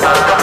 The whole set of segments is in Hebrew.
감사합니다.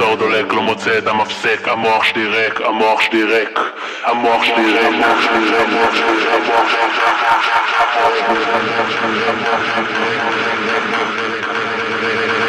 הצור דולק, לא מוצא את המפסק, המוח שלי ריק, המוח שלי ריק, המוח שלי ריק, המוח שלי ריק, המוח שלי ריק, המוח שלי ריק